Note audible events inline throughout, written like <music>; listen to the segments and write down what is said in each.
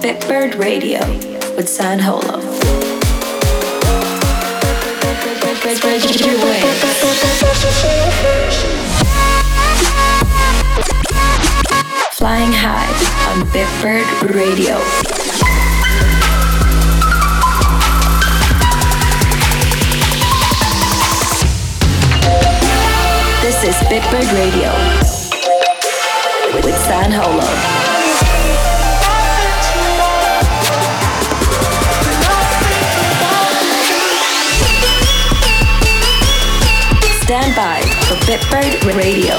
Bitbird Radio with San Holo. Flying high on Bitbird Radio. This is Bitbird Radio with San Holo. For Bitbird Radio.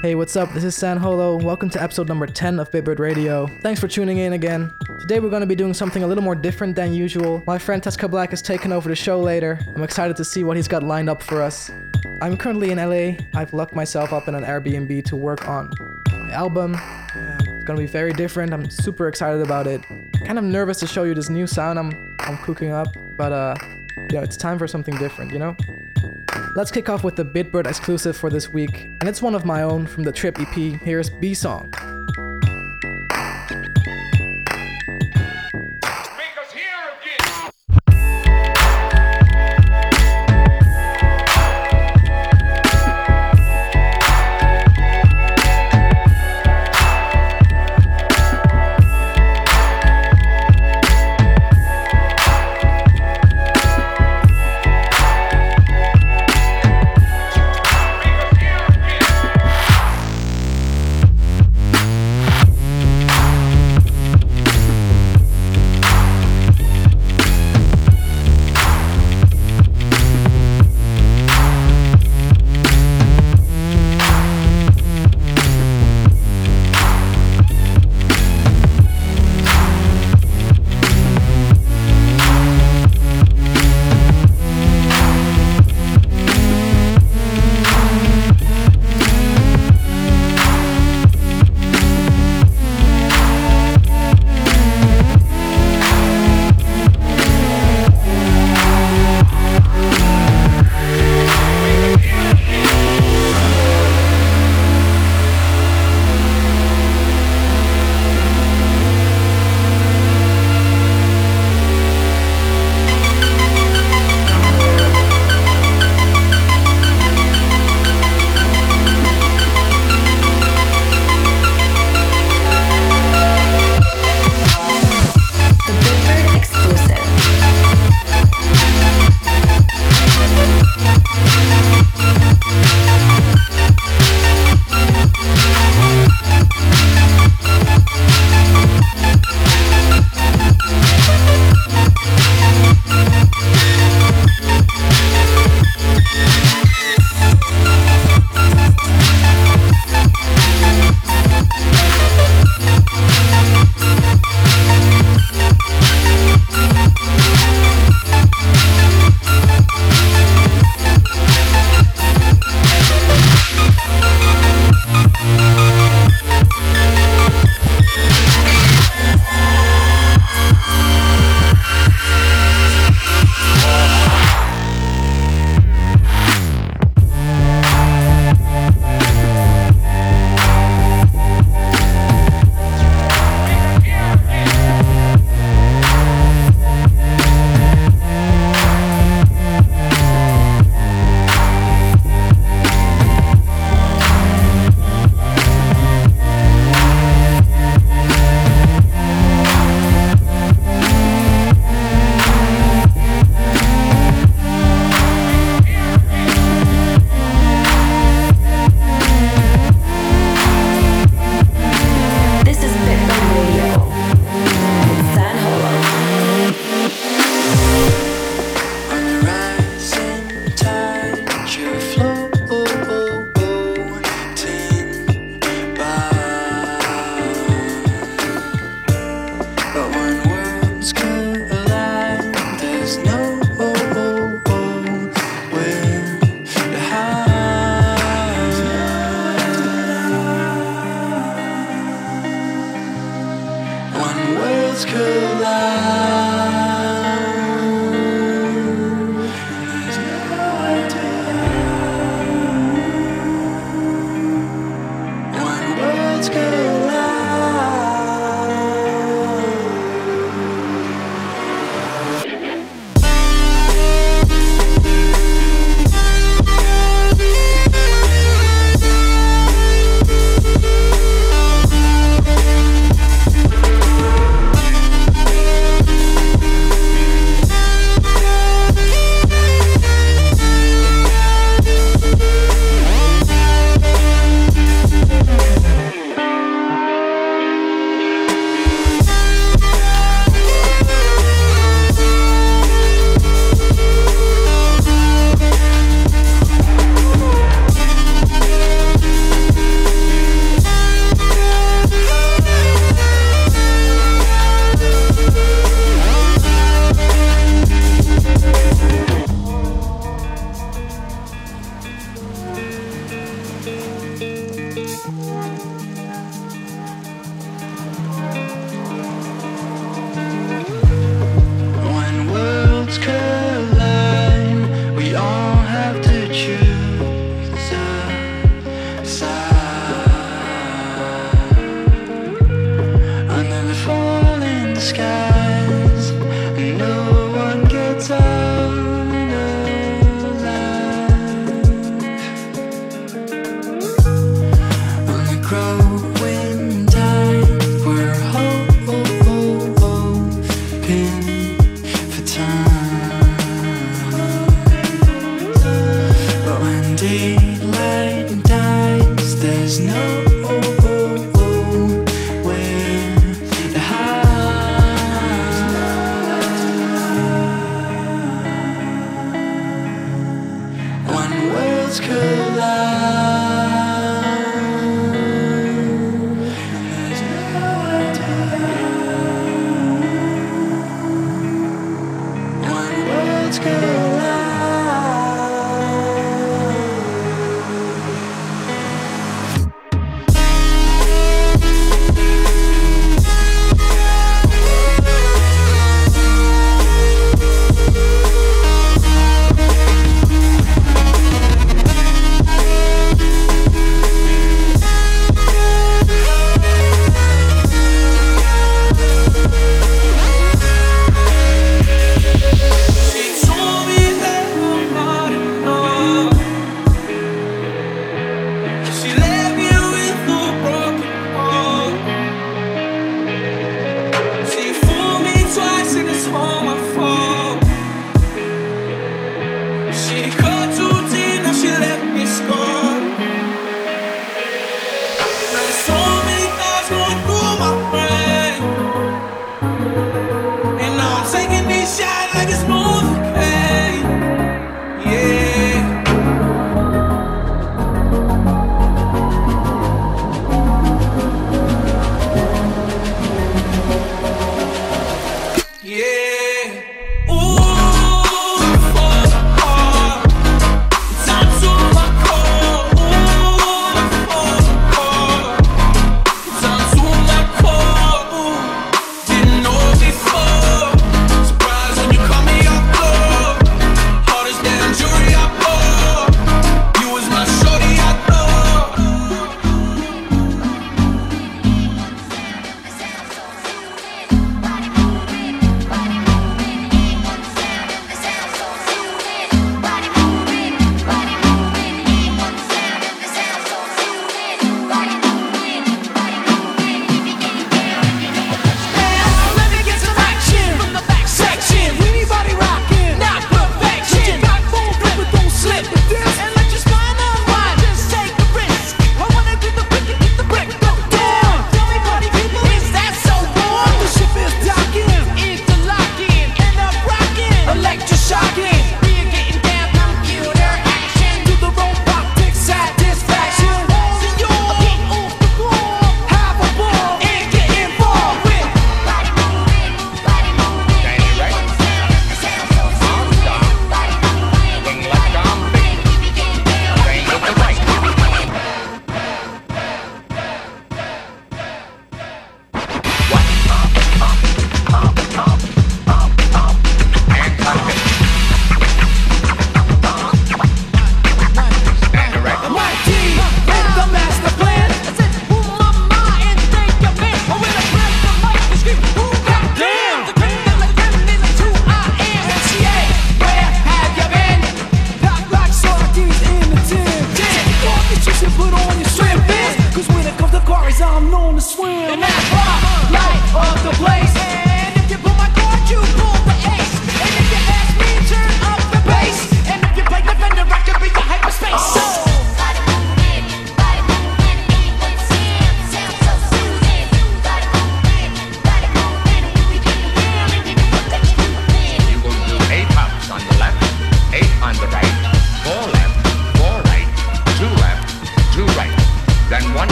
Hey, what's up? This is San Holo. Welcome to episode number 10 of Bitbird Radio. Thanks for tuning in again. Today we're going to be doing something a little more different than usual. My friend Taska Black is taking over the show later. I'm excited to see what he's got lined up for us. I'm currently in LA. I've locked myself up in an Airbnb to work on my album. It's gonna be very different. I'm super excited about it. Kind of nervous to show you this new sound I'm I'm cooking up, but uh, yeah, it's time for something different, you know. Let's kick off with the Bitbird exclusive for this week, and it's one of my own from the Trip EP. Here's B Song.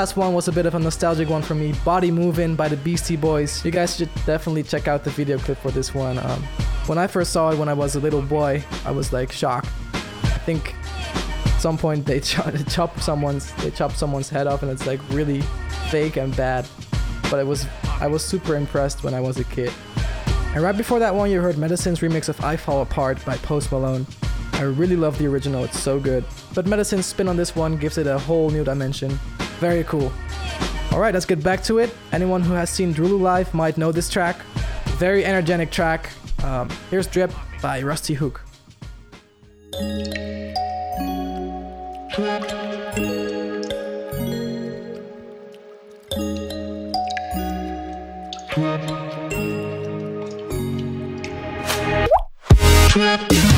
Last one was a bit of a nostalgic one for me. Body Movin' by the Beastie Boys. You guys should definitely check out the video clip for this one. Um, when I first saw it when I was a little boy, I was like shocked. I think at some point they <laughs> chop someone's they chop someone's head off and it's like really fake and bad. But it was I was super impressed when I was a kid. And right before that one, you heard Medasin's remix of I Fall Apart by Post Malone. I really love the original, it's so good. But Medasin's spin on this one gives it a whole new dimension. Very cool. Alright, let's get back to it. Anyone who has seen DROELOE live might know this track. Very energetic track. Um, here's Drip by Rusty Hook. Wake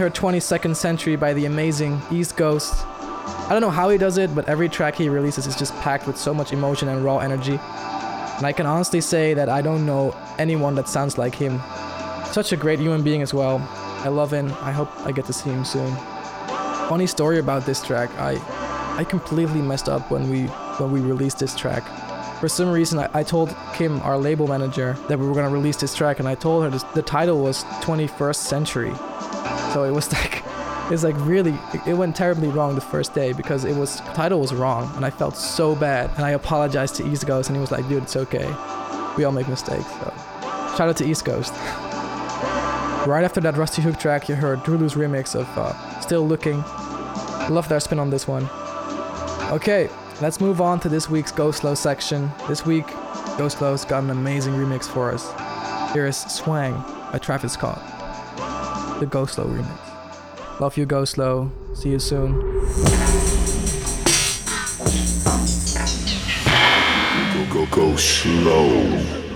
Heard 22nd Century by the amazing Eastghost. I don't know how he does it, but every track he releases is just packed with so much emotion and raw energy. And I can honestly say that I don't know anyone that sounds like him. Such a great human being as well. I love him. I hope I get to see him soon. Funny story about this track. I I completely messed up when we when we released this track. For some reason, I, I told Kim, our label manager, that we were gonna release this track, and I told her this, the title was 21st Century. So it was <laughs> like, it was like really, it went terribly wrong the first day because it was title was wrong, and I felt so bad. And I apologized to Eastghost, and he was like, "Dude, it's okay. We all make mistakes." So shout out to Eastghost. <laughs> right after that Rusty Hook track, you heard DROELOE's remix of uh, "Still Looking." Love their spin on this one. Okay, let's move on to this week's Go Slow section. This week, Go Slow's got an amazing remix for us. Here is Swang by Travis Scott. The Go Slow remix. Love you, Go Slow. See you soon. Go, go, go slow.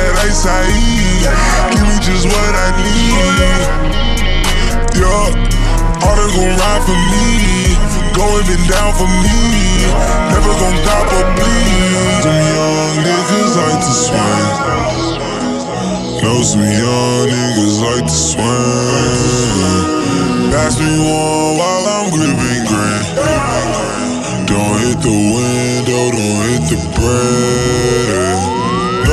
That ice I eat. Give me just what I need. Yeah. All they gon' ride for me. Going been down for me. Never gon' stop or bleed. Them young niggas like to swing. Know some young niggas like to swing. Pass me one while I'm gripping green. Don't hit the window, don't hit the bread.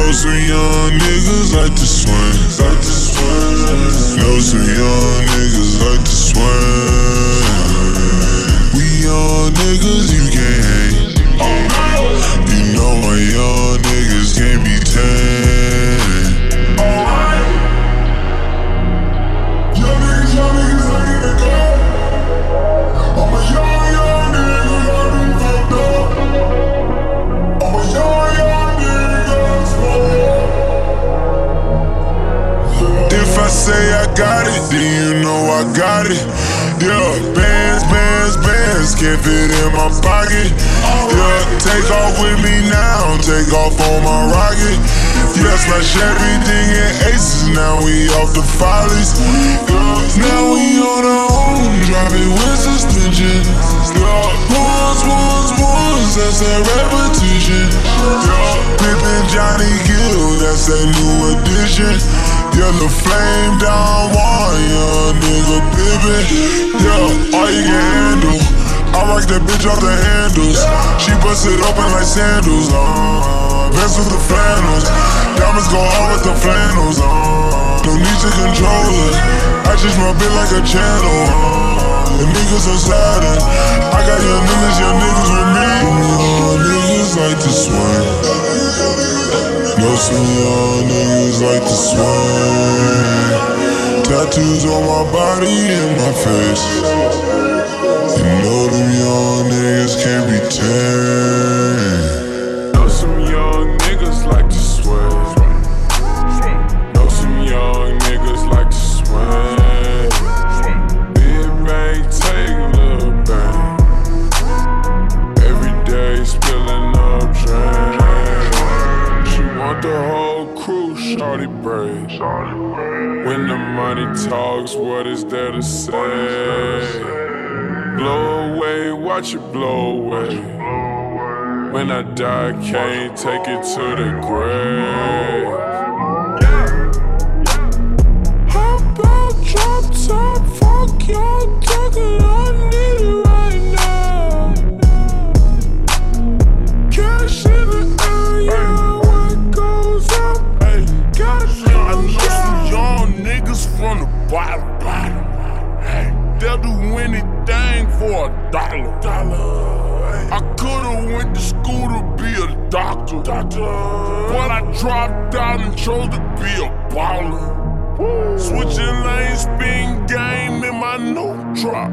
Know some young niggas like to swing. Like to swing. Know some young niggas like to swing. We young niggas, you can't hang. You know my young I got it. Yeah, bands, bands, bands can't fit in my pocket. Yeah, take off with me now, take off on my rocket. Yeah, smash everything in aces, now we off the follies. Yeah, now we on our own, driving with suspension. Yeah, ones, ones, ones, that's that repetition. Yeah, Pippin' Johnny Gill, that's that new addition. Yellow flame down one, young nigga pippin'. Yeah, all you can handle. I rock that bitch off the handles. She bust it open like sandals. Uh, Vans with the flannels. Diamonds go on with the flannels. Uh, no need to control it. I just my bit like a channel. Uh, the niggas are Saturn. I got young niggas, young niggas with me. Young niggas like to swing. Some young niggas like to swing. Tattoos on my body and my face. You know them young niggas can't be tamed. Blow away. When I die, can't take it to the grave. How drop top? Fuck your I need it right now. Cash in the air, goes up? I know some young niggas from the bottom. bottom. Hey, they'll do anything for a dollar. Doctor. doctor. But I dropped out and chose to be a baller. Switching lanes, spin game in my new drop.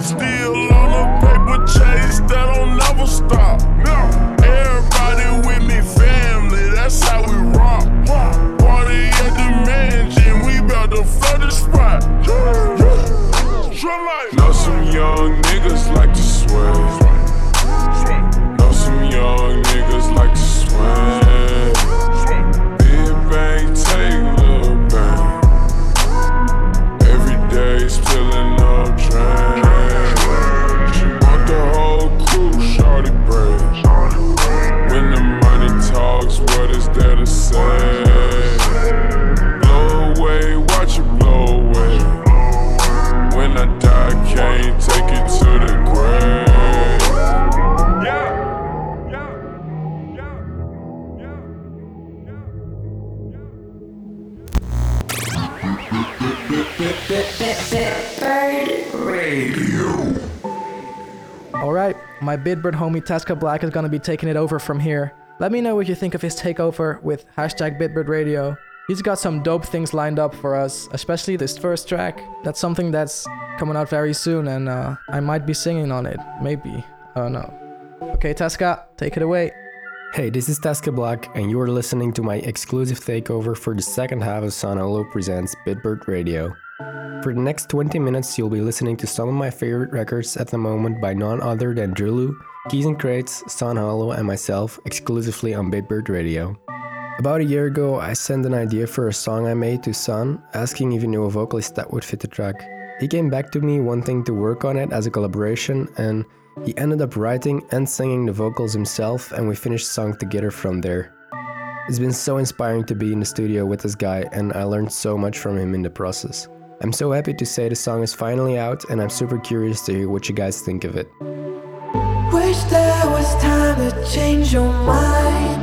Still on a paper chase that don't never stop. Everybody with me, family, that's how we rock. Party at the mansion, we bout to flood the spot. Know some young niggas like to Bitbird homie Taska Black is gonna be taking it over from here. Let me know what you think of his takeover with hashtag Bitbird Radio. He's got some dope things lined up for us, especially this first track. That's something that's coming out very soon, and uh, I might be singing on it. Maybe. I don't know. Okay, Tasca, take it away. Hey, this is Taska Black, and you are listening to my exclusive takeover for the second half of San Holo Presents Bitbird Radio. For the next 20 minutes, you'll be listening to some of my favorite records at the moment by none other than DROELOE, Keys N Krates, San Holo, and myself exclusively on Bitbird Radio. About a year ago, I sent an idea for a song I made to Sun, asking if he knew a vocalist that would fit the track. He came back to me wanting to work on it as a collaboration, and he ended up writing and singing the vocals himself, and we finished the song together from there. It's been so inspiring to be in the studio with this guy, and I learned so much from him in the process. I'm so happy to say the song is finally out, and I'm super curious to hear what you guys think of it. Wish there was time to change your mind.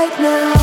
right now.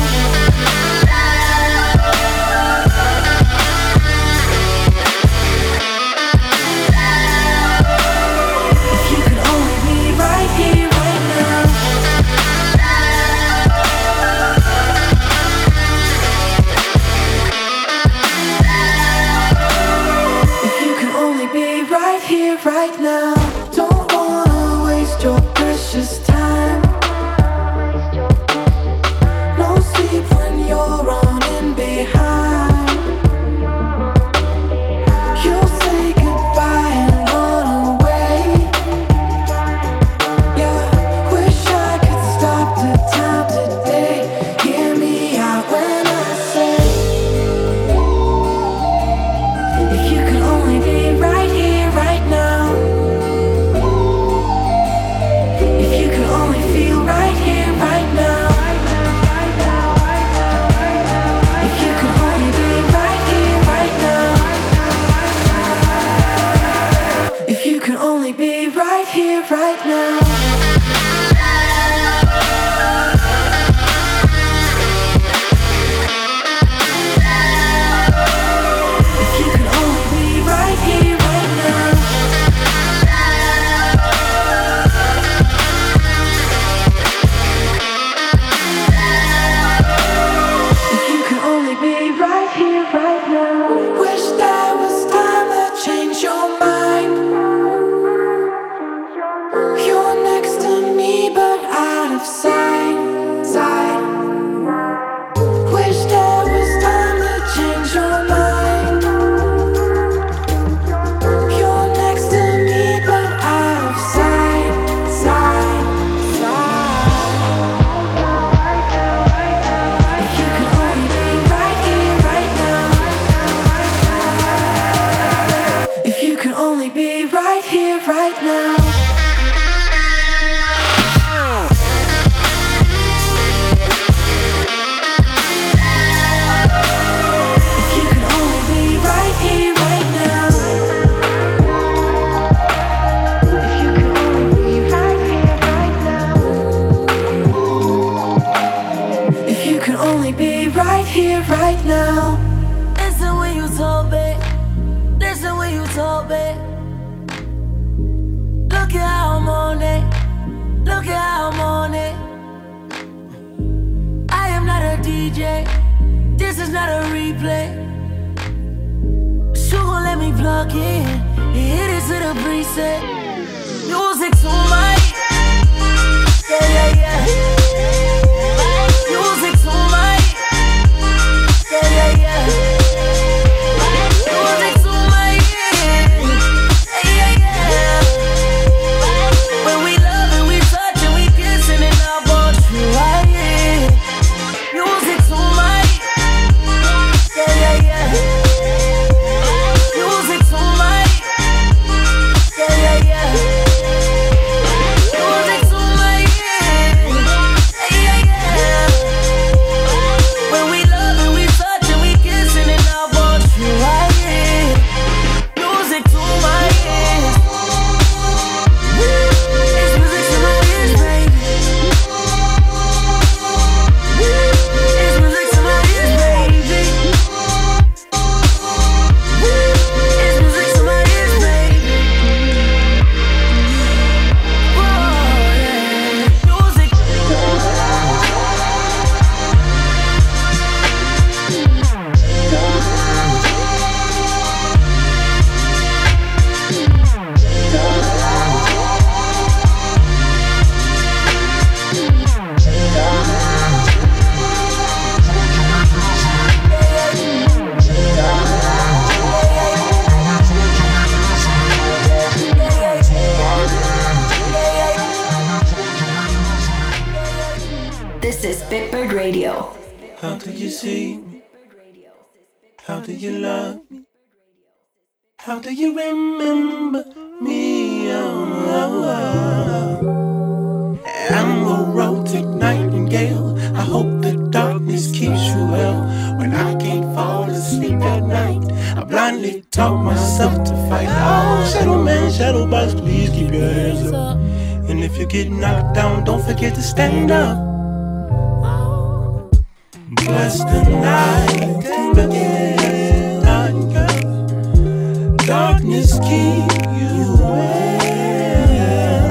Darkness keep you well.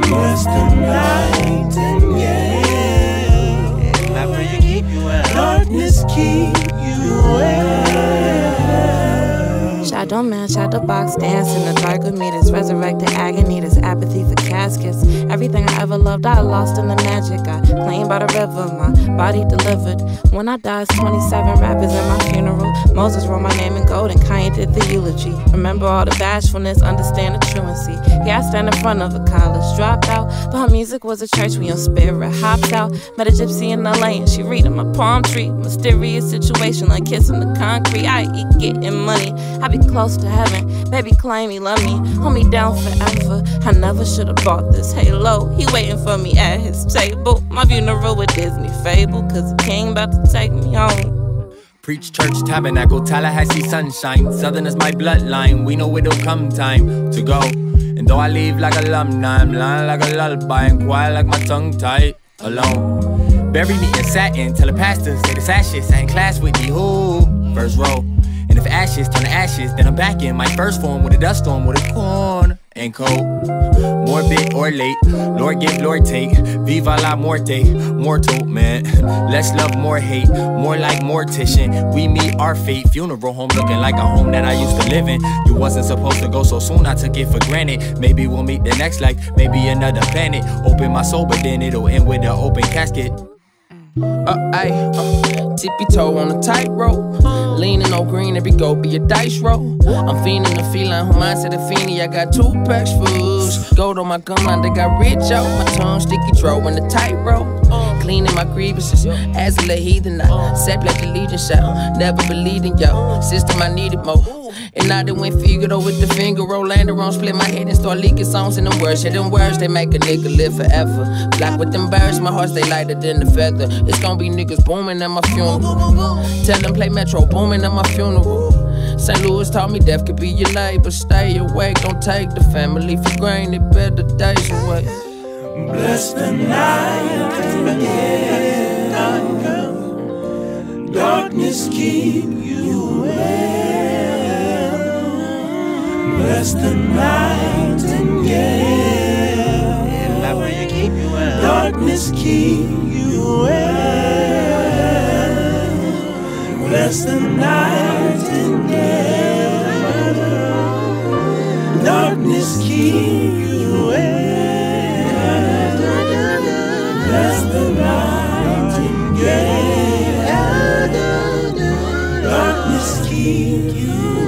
Bless the night and yeah. I pray you keep you well. Darkness keep you well. Shadow out the box, dance in the dark with me. This resurrected agony, this apathy for caskets. Everything I ever loved, I lost in the magic. I claimed by the river, my body delivered. When I died, 27 rappers at my funeral. Moses wrote my name in gold and Kanye did the eulogy. Remember all the bashfulness, understand the truancy. Yeah, I stand in front of a college dropout. But her music was a church when your spirit hopped out. Met a gypsy in LA and she reading my palm tree. Mysterious situation like kissing the concrete. I eat getting money. I be close to heaven. Baby claim he love me. Hold me down forever. I never should have bought this halo. He waiting for me at his table. My funeral with Disney fable. Cause the king about to take me home. Preach church, tabernacle, Tallahassee sunshine. Southern is my bloodline. We know it'll come time to go. And though I leave like alumni, I'm lying like a lullaby and quiet like my tongue tied alone. Bury me in satin, tell the pastor, say the ashes. I in class with me, who? First row. If ashes turn to ashes, then I'm back in my first form with a dust storm with a corn and cold. Morbid or late, Lord give, Lord take. Viva la muerte, mortal man. Less love, more hate, more like mortician. We meet our fate. Funeral home looking like a home that I used to live in. You wasn't supposed to go so soon, I took it for granted. Maybe we'll meet the next life, maybe another planet. Open my soul, but then it'll end with an open casket. Uh, ayy, uh, tippy toe on a tightrope. Leaning on green, every go be a dice roll. I'm fiending the feline, who mine said a fiendy. I got two packs fools. Gold on my gun line, they got rich out. My tongue sticky, throw in the tightrope. Cleaning my grievances, as a heathen, I sap like legion. out. Never believed in y'all. System, I needed more. And I done went Figaro with the finger, Rolando on, split my head and start leaking songs in them words. Yeah, them words, they make a nigga live forever. Black with them birds, my heart stay lighter than the feather. It's gonna be niggas booming at my funeral. Tell them play Metro Boomin at my funeral. St. Louis taught me death could be your neighbor. Stay awake, don't take the family for granted. Better days away. Bless the night yeah, darkness keep you well. Bless the night and. Darkness keep you well. Bless the night and darkness keep you well. You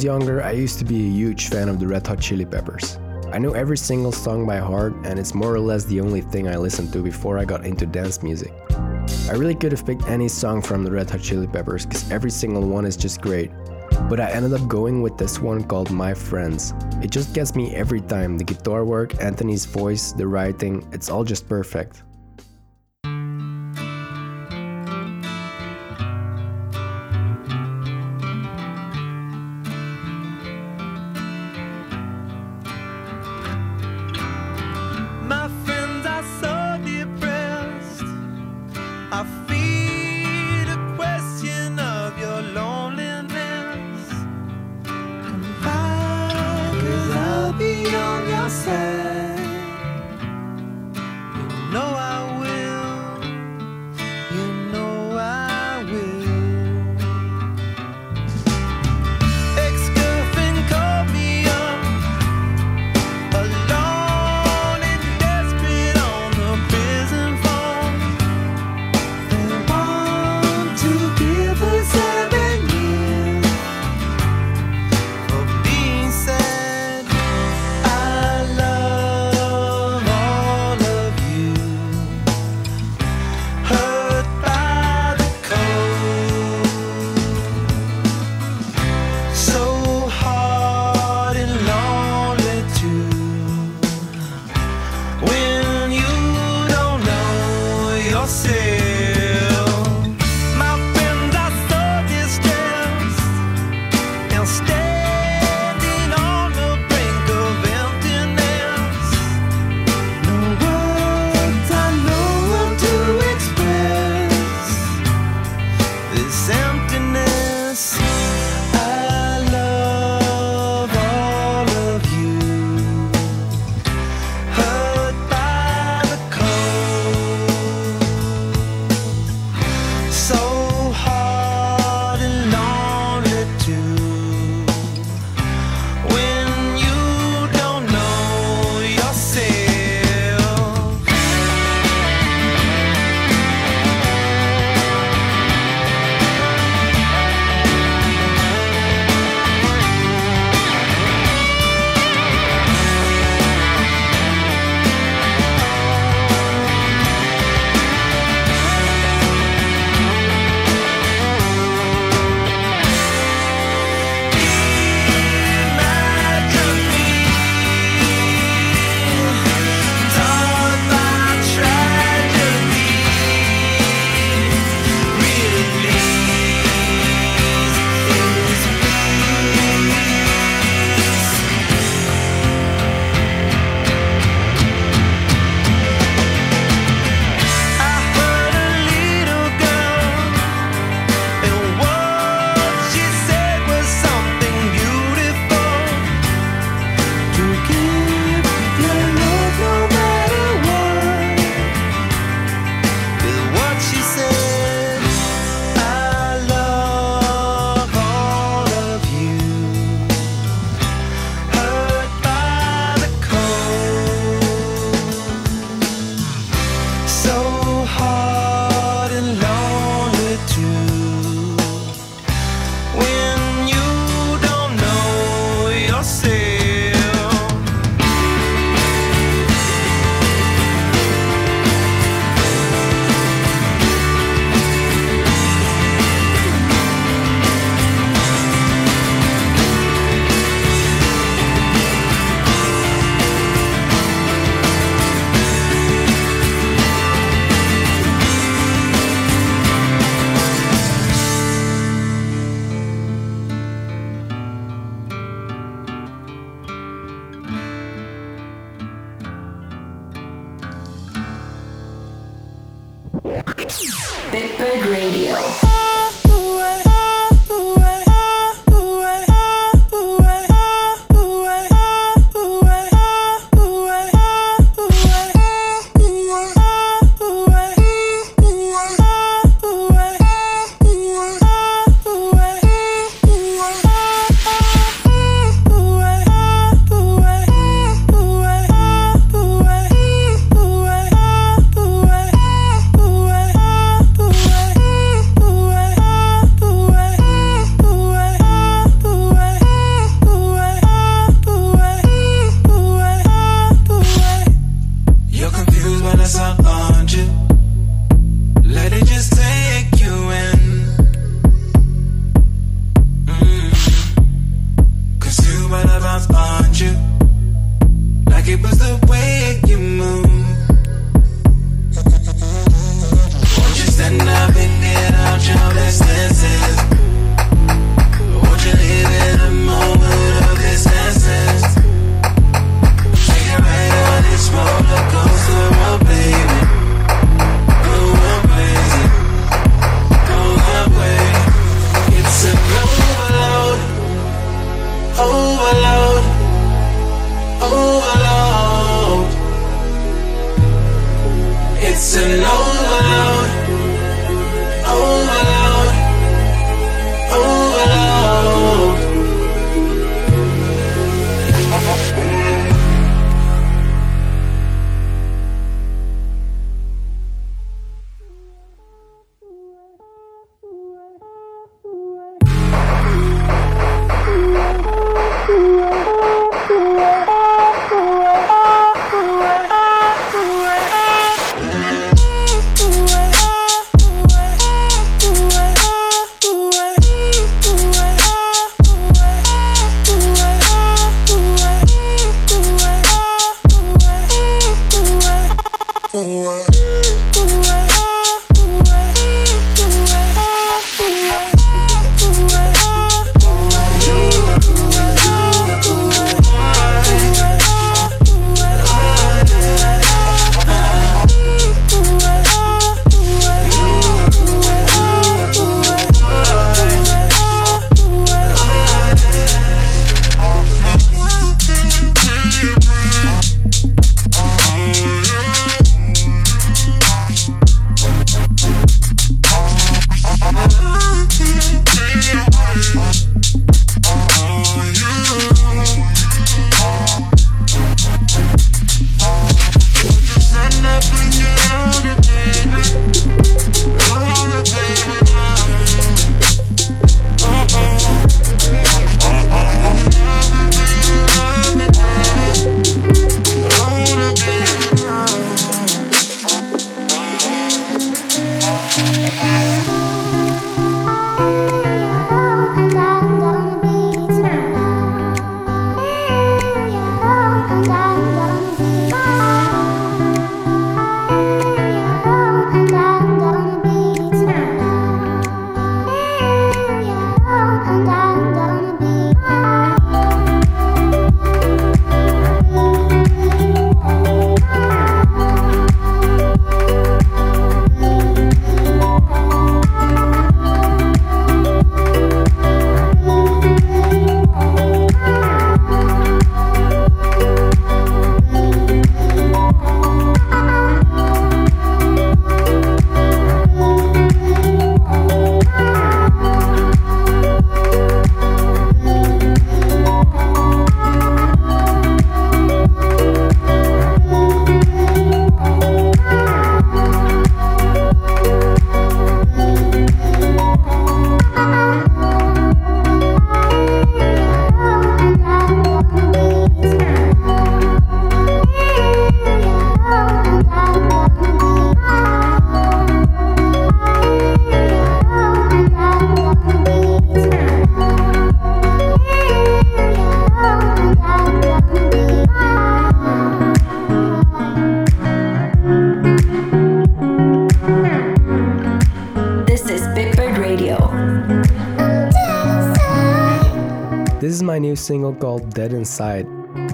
was younger, I used to be a huge fan of the Red Hot Chili Peppers. I knew every single song by heart, and it's more or less the only thing I listened to before I got into dance music. I really could have picked any song from the Red Hot Chili Peppers because every single one is just great. But I ended up going with this one called My Friends. It just gets me every time the guitar work, Anthony's voice, the writing, it's all just perfect.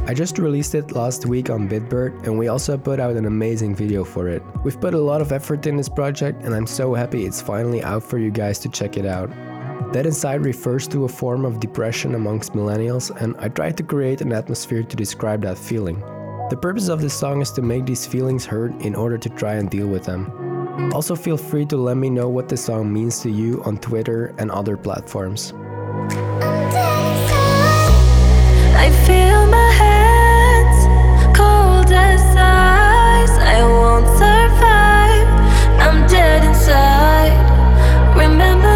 I just released it last week on Bitbird and we also put out an amazing video for it. We've put a lot of effort in this project and I'm so happy it's finally out for you guys to check it out. Dead Inside refers to a form of depression amongst millennials and I tried to create an atmosphere to describe that feeling. The purpose of this song is to make these feelings heard in order to try and deal with them. Also feel free to let me know what the song means to you on Twitter and other platforms. Inside. Remember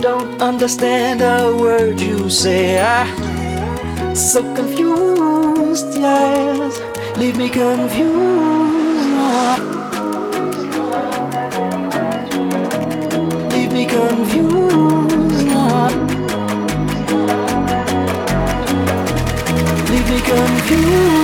don't understand a word you say. I so confused, yes, leave me confused. Leave me confused. Leave me confused.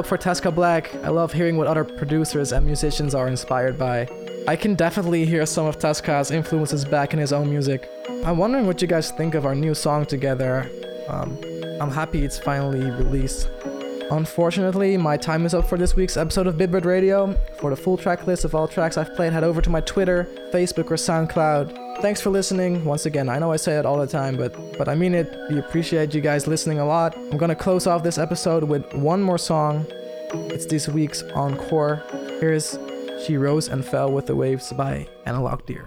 Up for Taska Black. I love hearing what other producers and musicians are inspired by. I can definitely hear some of Taska's influences back in his own music. I'm wondering what you guys think of our new song together. Um, I'm happy it's finally released. Unfortunately, my time is up for this week's episode of Bitbird Radio. For the full track list of all tracks I've played, head over to my Twitter, Facebook, or SoundCloud. Thanks for listening. Once again, I know I say it all the time, but but I mean it. We appreciate you guys listening a lot. I'm gonna close off this episode with one more song. It's this week's encore. Here's She Rose and Fell with the Waves by Analog Deer.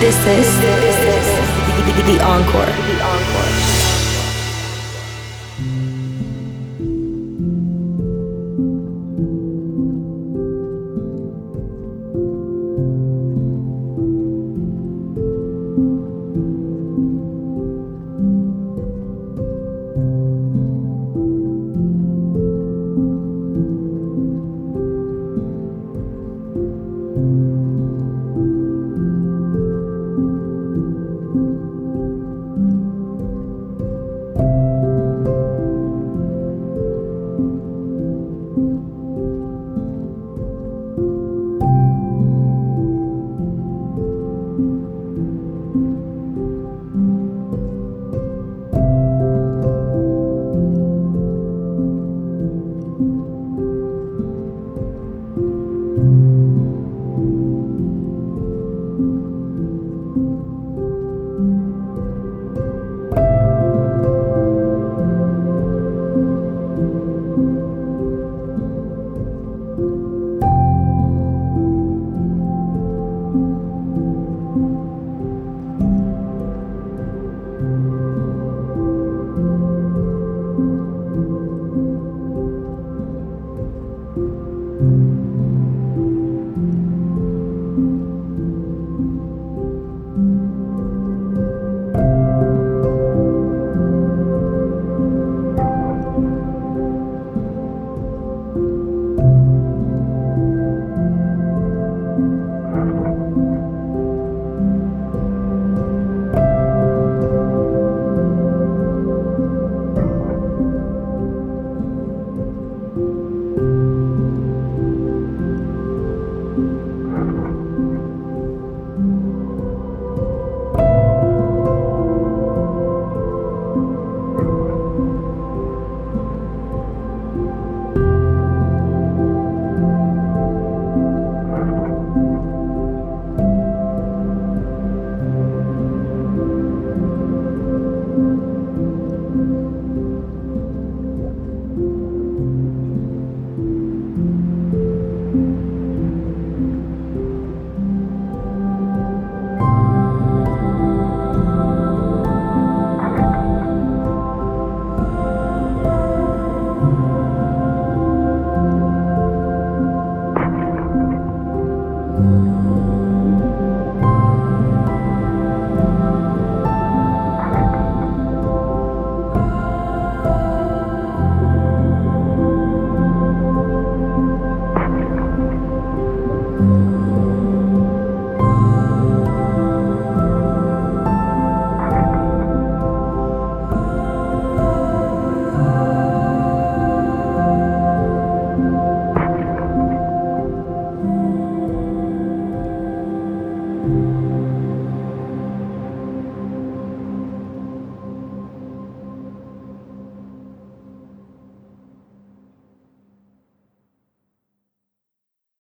This is the encore.